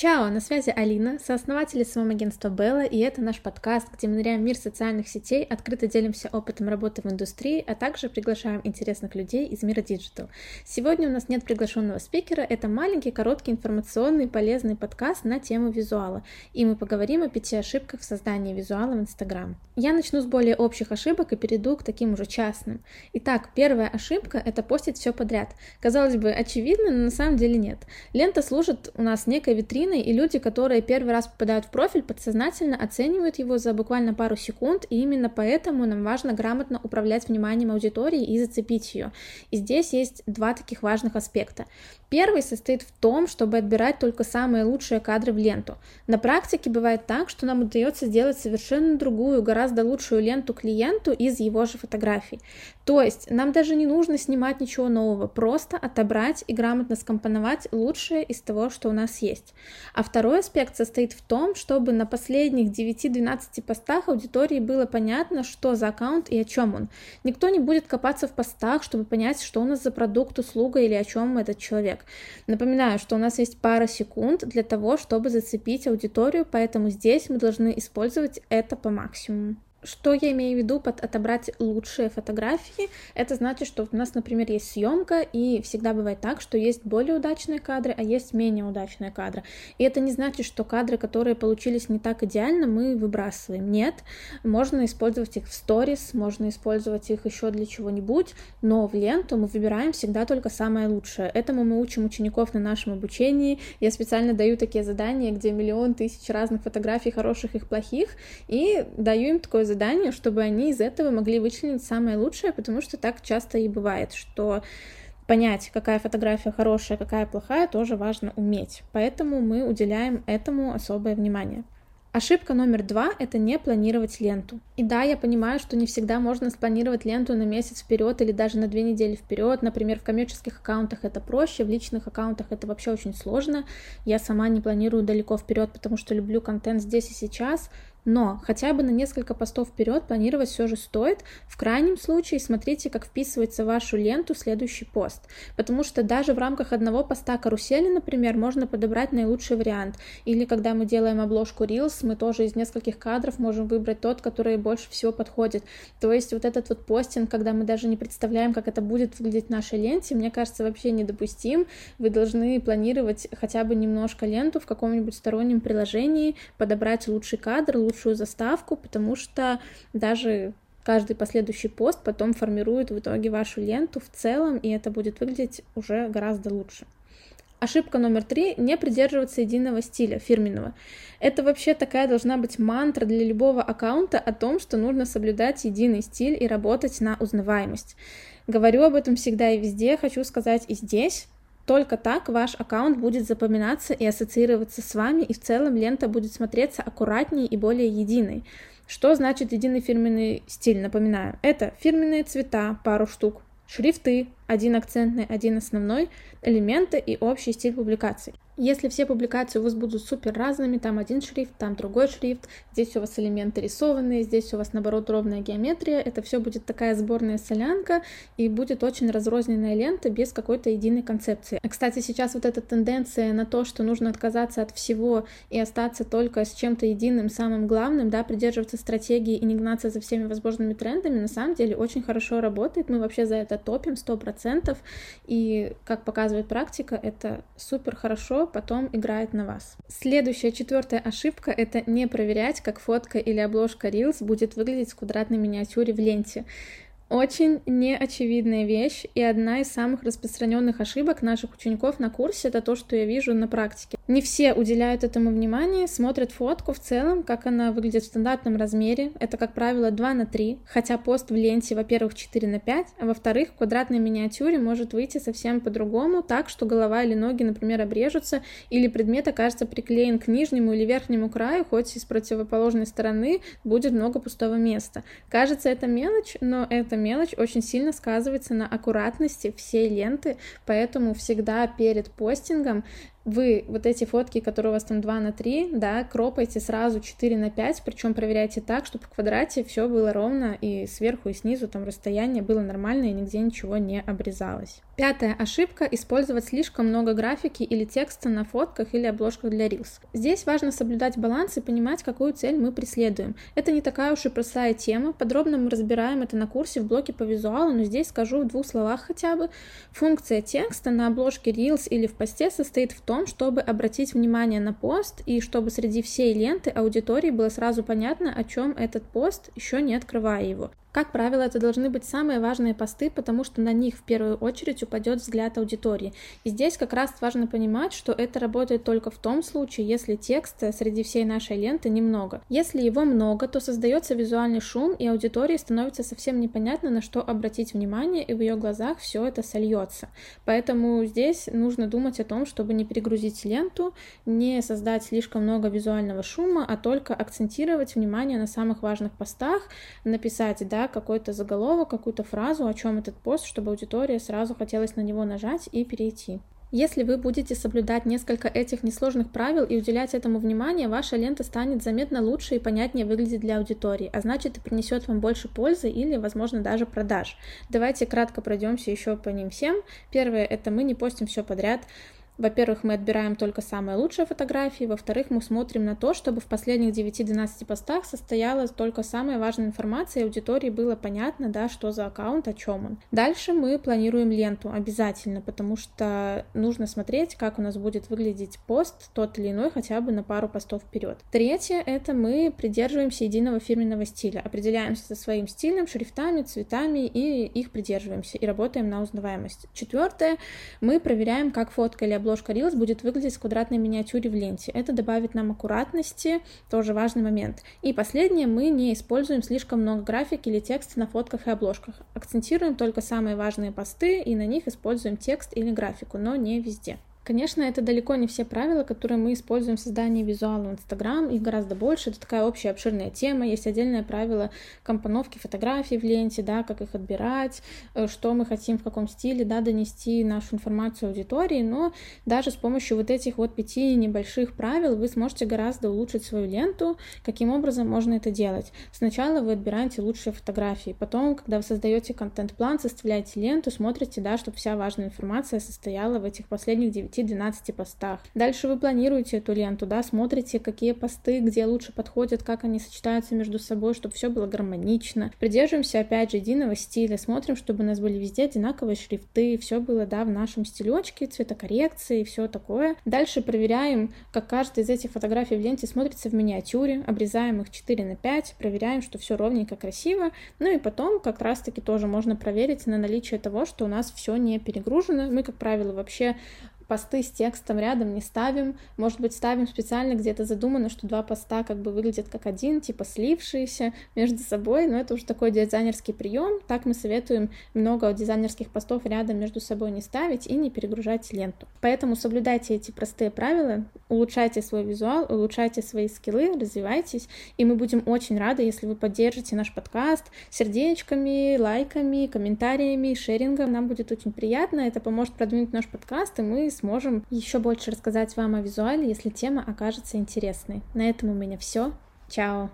Чао, на связи Алина, сооснователь SMM-агентства Белла, и это наш подкаст, где мы ныряем в мир социальных сетей, открыто делимся опытом работы в индустрии, а также приглашаем интересных людей из мира digital. Сегодня у нас нет приглашенного спикера, это маленький, короткий, информационный, полезный подкаст на тему визуала, и мы поговорим о пяти ошибках в создании визуала в Instagram. Я начну с более общих ошибок и перейду к таким уже частным. Итак, первая ошибка — это постить все подряд. Казалось бы, очевидно, но на самом деле нет. Лента служит у нас некой витриной картиной, и люди, которые первый раз попадают в профиль, подсознательно оценивают его за буквально пару секунд, и именно поэтому нам важно грамотно управлять вниманием аудитории и зацепить ее. И здесь есть два таких важных аспекта. Первый состоит в том, чтобы отбирать только самые лучшие кадры в ленту. На практике бывает так, что нам удается сделать совершенно другую, гораздо лучшую ленту клиенту из его же фотографий. То есть нам даже не нужно снимать ничего нового, просто отобрать и грамотно скомпоновать лучшее из того, что у нас есть. А второй аспект состоит в том, чтобы на последних 9-12 постах аудитории было понятно, что за аккаунт и о чем он. Никто не будет копаться в постах, чтобы понять, что у нас за продукт, услуга или о чем этот человек. Напоминаю, что у нас есть пара секунд для того, чтобы зацепить аудиторию, поэтому здесь мы должны использовать это по максимуму. Что я имею в виду под отобрать лучшие фотографии? Это значит, что у нас, например, есть съемка, и всегда бывает так, что есть более удачные кадры, а есть менее удачные кадры. И это не значит, что кадры, которые получились не так идеально, мы выбрасываем. Нет, можно использовать их в сторис, можно использовать их еще для чего-нибудь, но в ленту мы выбираем всегда только самое лучшее. Этому мы учим учеников на нашем обучении. Я специально даю такие задания, где миллион тысяч разных фотографий, хороших и плохих, и даю им такое задание, чтобы они из этого могли вычленить самое лучшее, потому что так часто и бывает, что понять, какая фотография хорошая, какая плохая, тоже важно уметь. Поэтому мы уделяем этому особое внимание. Ошибка номер два — это не планировать ленту. И да, я понимаю, что не всегда можно спланировать ленту на месяц вперед или даже на две недели вперед. Например, в коммерческих аккаунтах это проще, в личных аккаунтах это вообще очень сложно. Я сама не планирую далеко вперед, потому что люблю контент здесь и сейчас. Но хотя бы на несколько постов вперед планировать все же стоит. В крайнем случае смотрите, как вписывается в вашу ленту следующий пост. Потому что даже в рамках одного поста карусели, например, можно подобрать наилучший вариант. Или когда мы делаем обложку Reels, мы тоже из нескольких кадров можем выбрать тот, который больше всего подходит. То есть вот этот вот постинг, когда мы даже не представляем, как это будет выглядеть в нашей ленте, мне кажется, вообще недопустим. Вы должны планировать хотя бы немножко ленту в каком-нибудь стороннем приложении, подобрать лучший кадр, лучшую заставку, потому что даже каждый последующий пост потом формирует в итоге вашу ленту в целом, и это будет выглядеть уже гораздо лучше. Ошибка номер три – не придерживаться единого стиля, фирменного. Это вообще такая должна быть мантра для любого аккаунта о том, что нужно соблюдать единый стиль и работать на узнаваемость. Говорю об этом всегда и везде, хочу сказать и здесь. Только так ваш аккаунт будет запоминаться и ассоциироваться с вами, и в целом лента будет смотреться аккуратнее и более единой. Что значит единый фирменный стиль? Напоминаю, это фирменные цвета, пару штук, шрифты, один акцентный, один основной, элементы и общий стиль публикаций. Если все публикации у вас будут супер разными, там один шрифт, там другой шрифт, здесь у вас элементы рисованные, здесь у вас наоборот ровная геометрия, это все будет такая сборная солянка и будет очень разрозненная лента без какой-то единой концепции. Кстати, сейчас вот эта тенденция на то, что нужно отказаться от всего и остаться только с чем-то единым, самым главным, да, придерживаться стратегии и не гнаться за всеми возможными трендами, на самом деле очень хорошо работает, мы вообще за это топим 100%, и, как показывает практика, это супер хорошо, потом играет на вас. Следующая, четвертая ошибка — это не проверять, как фотка или обложка Reels будет выглядеть в квадратной миниатюре в ленте. Очень неочевидная вещь и одна из самых распространенных ошибок наших учеников на курсе это то, что я вижу на практике. Не все уделяют этому внимание, смотрят фотку в целом, как она выглядит в стандартном размере. Это, как правило, 2 на 3, хотя пост в ленте, во-первых, 4 на 5, а во-вторых, в квадратной миниатюре может выйти совсем по-другому, так, что голова или ноги, например, обрежутся, или предмет окажется приклеен к нижнему или верхнему краю, хоть и с противоположной стороны будет много пустого места. Кажется, это мелочь, но это мелочь очень сильно сказывается на аккуратности всей ленты, поэтому всегда перед постингом вы вот эти фотки, которые у вас там 2 на 3, да, кропайте сразу 4 на 5, причем проверяйте так, чтобы в квадрате все было ровно и сверху и снизу там расстояние было нормальное и нигде ничего не обрезалось. Пятая ошибка — использовать слишком много графики или текста на фотках или обложках для Reels. Здесь важно соблюдать баланс и понимать, какую цель мы преследуем. Это не такая уж и простая тема, подробно мы разбираем это на курсе в блоке по визуалу, но здесь скажу в двух словах хотя бы. Функция текста на обложке Reels или в посте состоит в том, чтобы обратить внимание на пост и чтобы среди всей ленты аудитории было сразу понятно, о чем этот пост, еще не открывая его. Как правило, это должны быть самые важные посты, потому что на них в первую очередь упадет взгляд аудитории. И здесь как раз важно понимать, что это работает только в том случае, если текста среди всей нашей ленты немного. Если его много, то создается визуальный шум, и аудитории становится совсем непонятно, на что обратить внимание, и в ее глазах все это сольется. Поэтому здесь нужно думать о том, чтобы не перегрузить ленту, не создать слишком много визуального шума, а только акцентировать внимание на самых важных постах, написать, да, какой-то заголовок, какую-то фразу, о чем этот пост, чтобы аудитория сразу хотелось на него нажать и перейти. Если вы будете соблюдать несколько этих несложных правил и уделять этому внимание, ваша лента станет заметно лучше и понятнее выглядеть для аудитории, а значит и принесет вам больше пользы или, возможно, даже продаж. Давайте кратко пройдемся еще по ним всем. Первое — это мы не постим все подряд. Во-первых, мы отбираем только самые лучшие фотографии, во-вторых, мы смотрим на то, чтобы в последних 9-12 постах состояла только самая важная информация, и аудитории было понятно, да, что за аккаунт, о чем он. Дальше мы планируем ленту обязательно, потому что нужно смотреть, как у нас будет выглядеть пост, тот или иной, хотя бы на пару постов вперед. Третье — это мы придерживаемся единого фирменного стиля, определяемся со своим стилем, шрифтами, цветами и их придерживаемся, и работаем на узнаваемость. Четвертое — мы проверяем, как фотка или обложка Reels будет выглядеть в квадратной миниатюре в ленте. Это добавит нам аккуратности, тоже важный момент. И последнее, мы не используем слишком много графики или текста на фотках и обложках. Акцентируем только самые важные посты и на них используем текст или графику, но не везде. Конечно, это далеко не все правила, которые мы используем в создании визуала в Инстаграм, их гораздо больше, это такая общая обширная тема, есть отдельное правило компоновки фотографий в ленте, да, как их отбирать, э, что мы хотим в каком стиле, да, донести нашу информацию аудитории, но даже с помощью вот этих вот пяти небольших правил вы сможете гораздо улучшить свою ленту. Каким образом можно это делать? Сначала вы отбираете лучшие фотографии, потом, когда вы создаете контент-план, составляете ленту, смотрите, да, чтобы вся важная информация состояла в этих последних 9 10-12 постах. Дальше вы планируете эту ленту, да, смотрите, какие посты, где лучше подходят, как они сочетаются между собой, чтобы все было гармонично. Придерживаемся, опять же, единого стиля, смотрим, чтобы у нас были везде одинаковые шрифты, все было, да, в нашем стилечке, цветокоррекции, все такое. Дальше проверяем, как каждая из этих фотографий в ленте смотрится в миниатюре, обрезаем их 4 на 5, проверяем, что все ровненько, красиво. Ну и потом как раз-таки тоже можно проверить на наличие того, что у нас все не перегружено. Мы, как правило, вообще посты с текстом рядом не ставим. Может быть, ставим специально где-то задумано, что два поста как бы выглядят как один, типа слившиеся между собой, но это уже такой дизайнерский прием. Так мы советуем много дизайнерских постов рядом между собой не ставить и не перегружать ленту. Поэтому соблюдайте эти простые правила, улучшайте свой визуал, улучшайте свои скиллы, развивайтесь, и мы будем очень рады, если вы поддержите наш подкаст сердечками, лайками, комментариями, шерингом. Нам будет очень приятно, это поможет продвинуть наш подкаст, и мы сможем еще больше рассказать вам о визуале, если тема окажется интересной. На этом у меня все. Чао!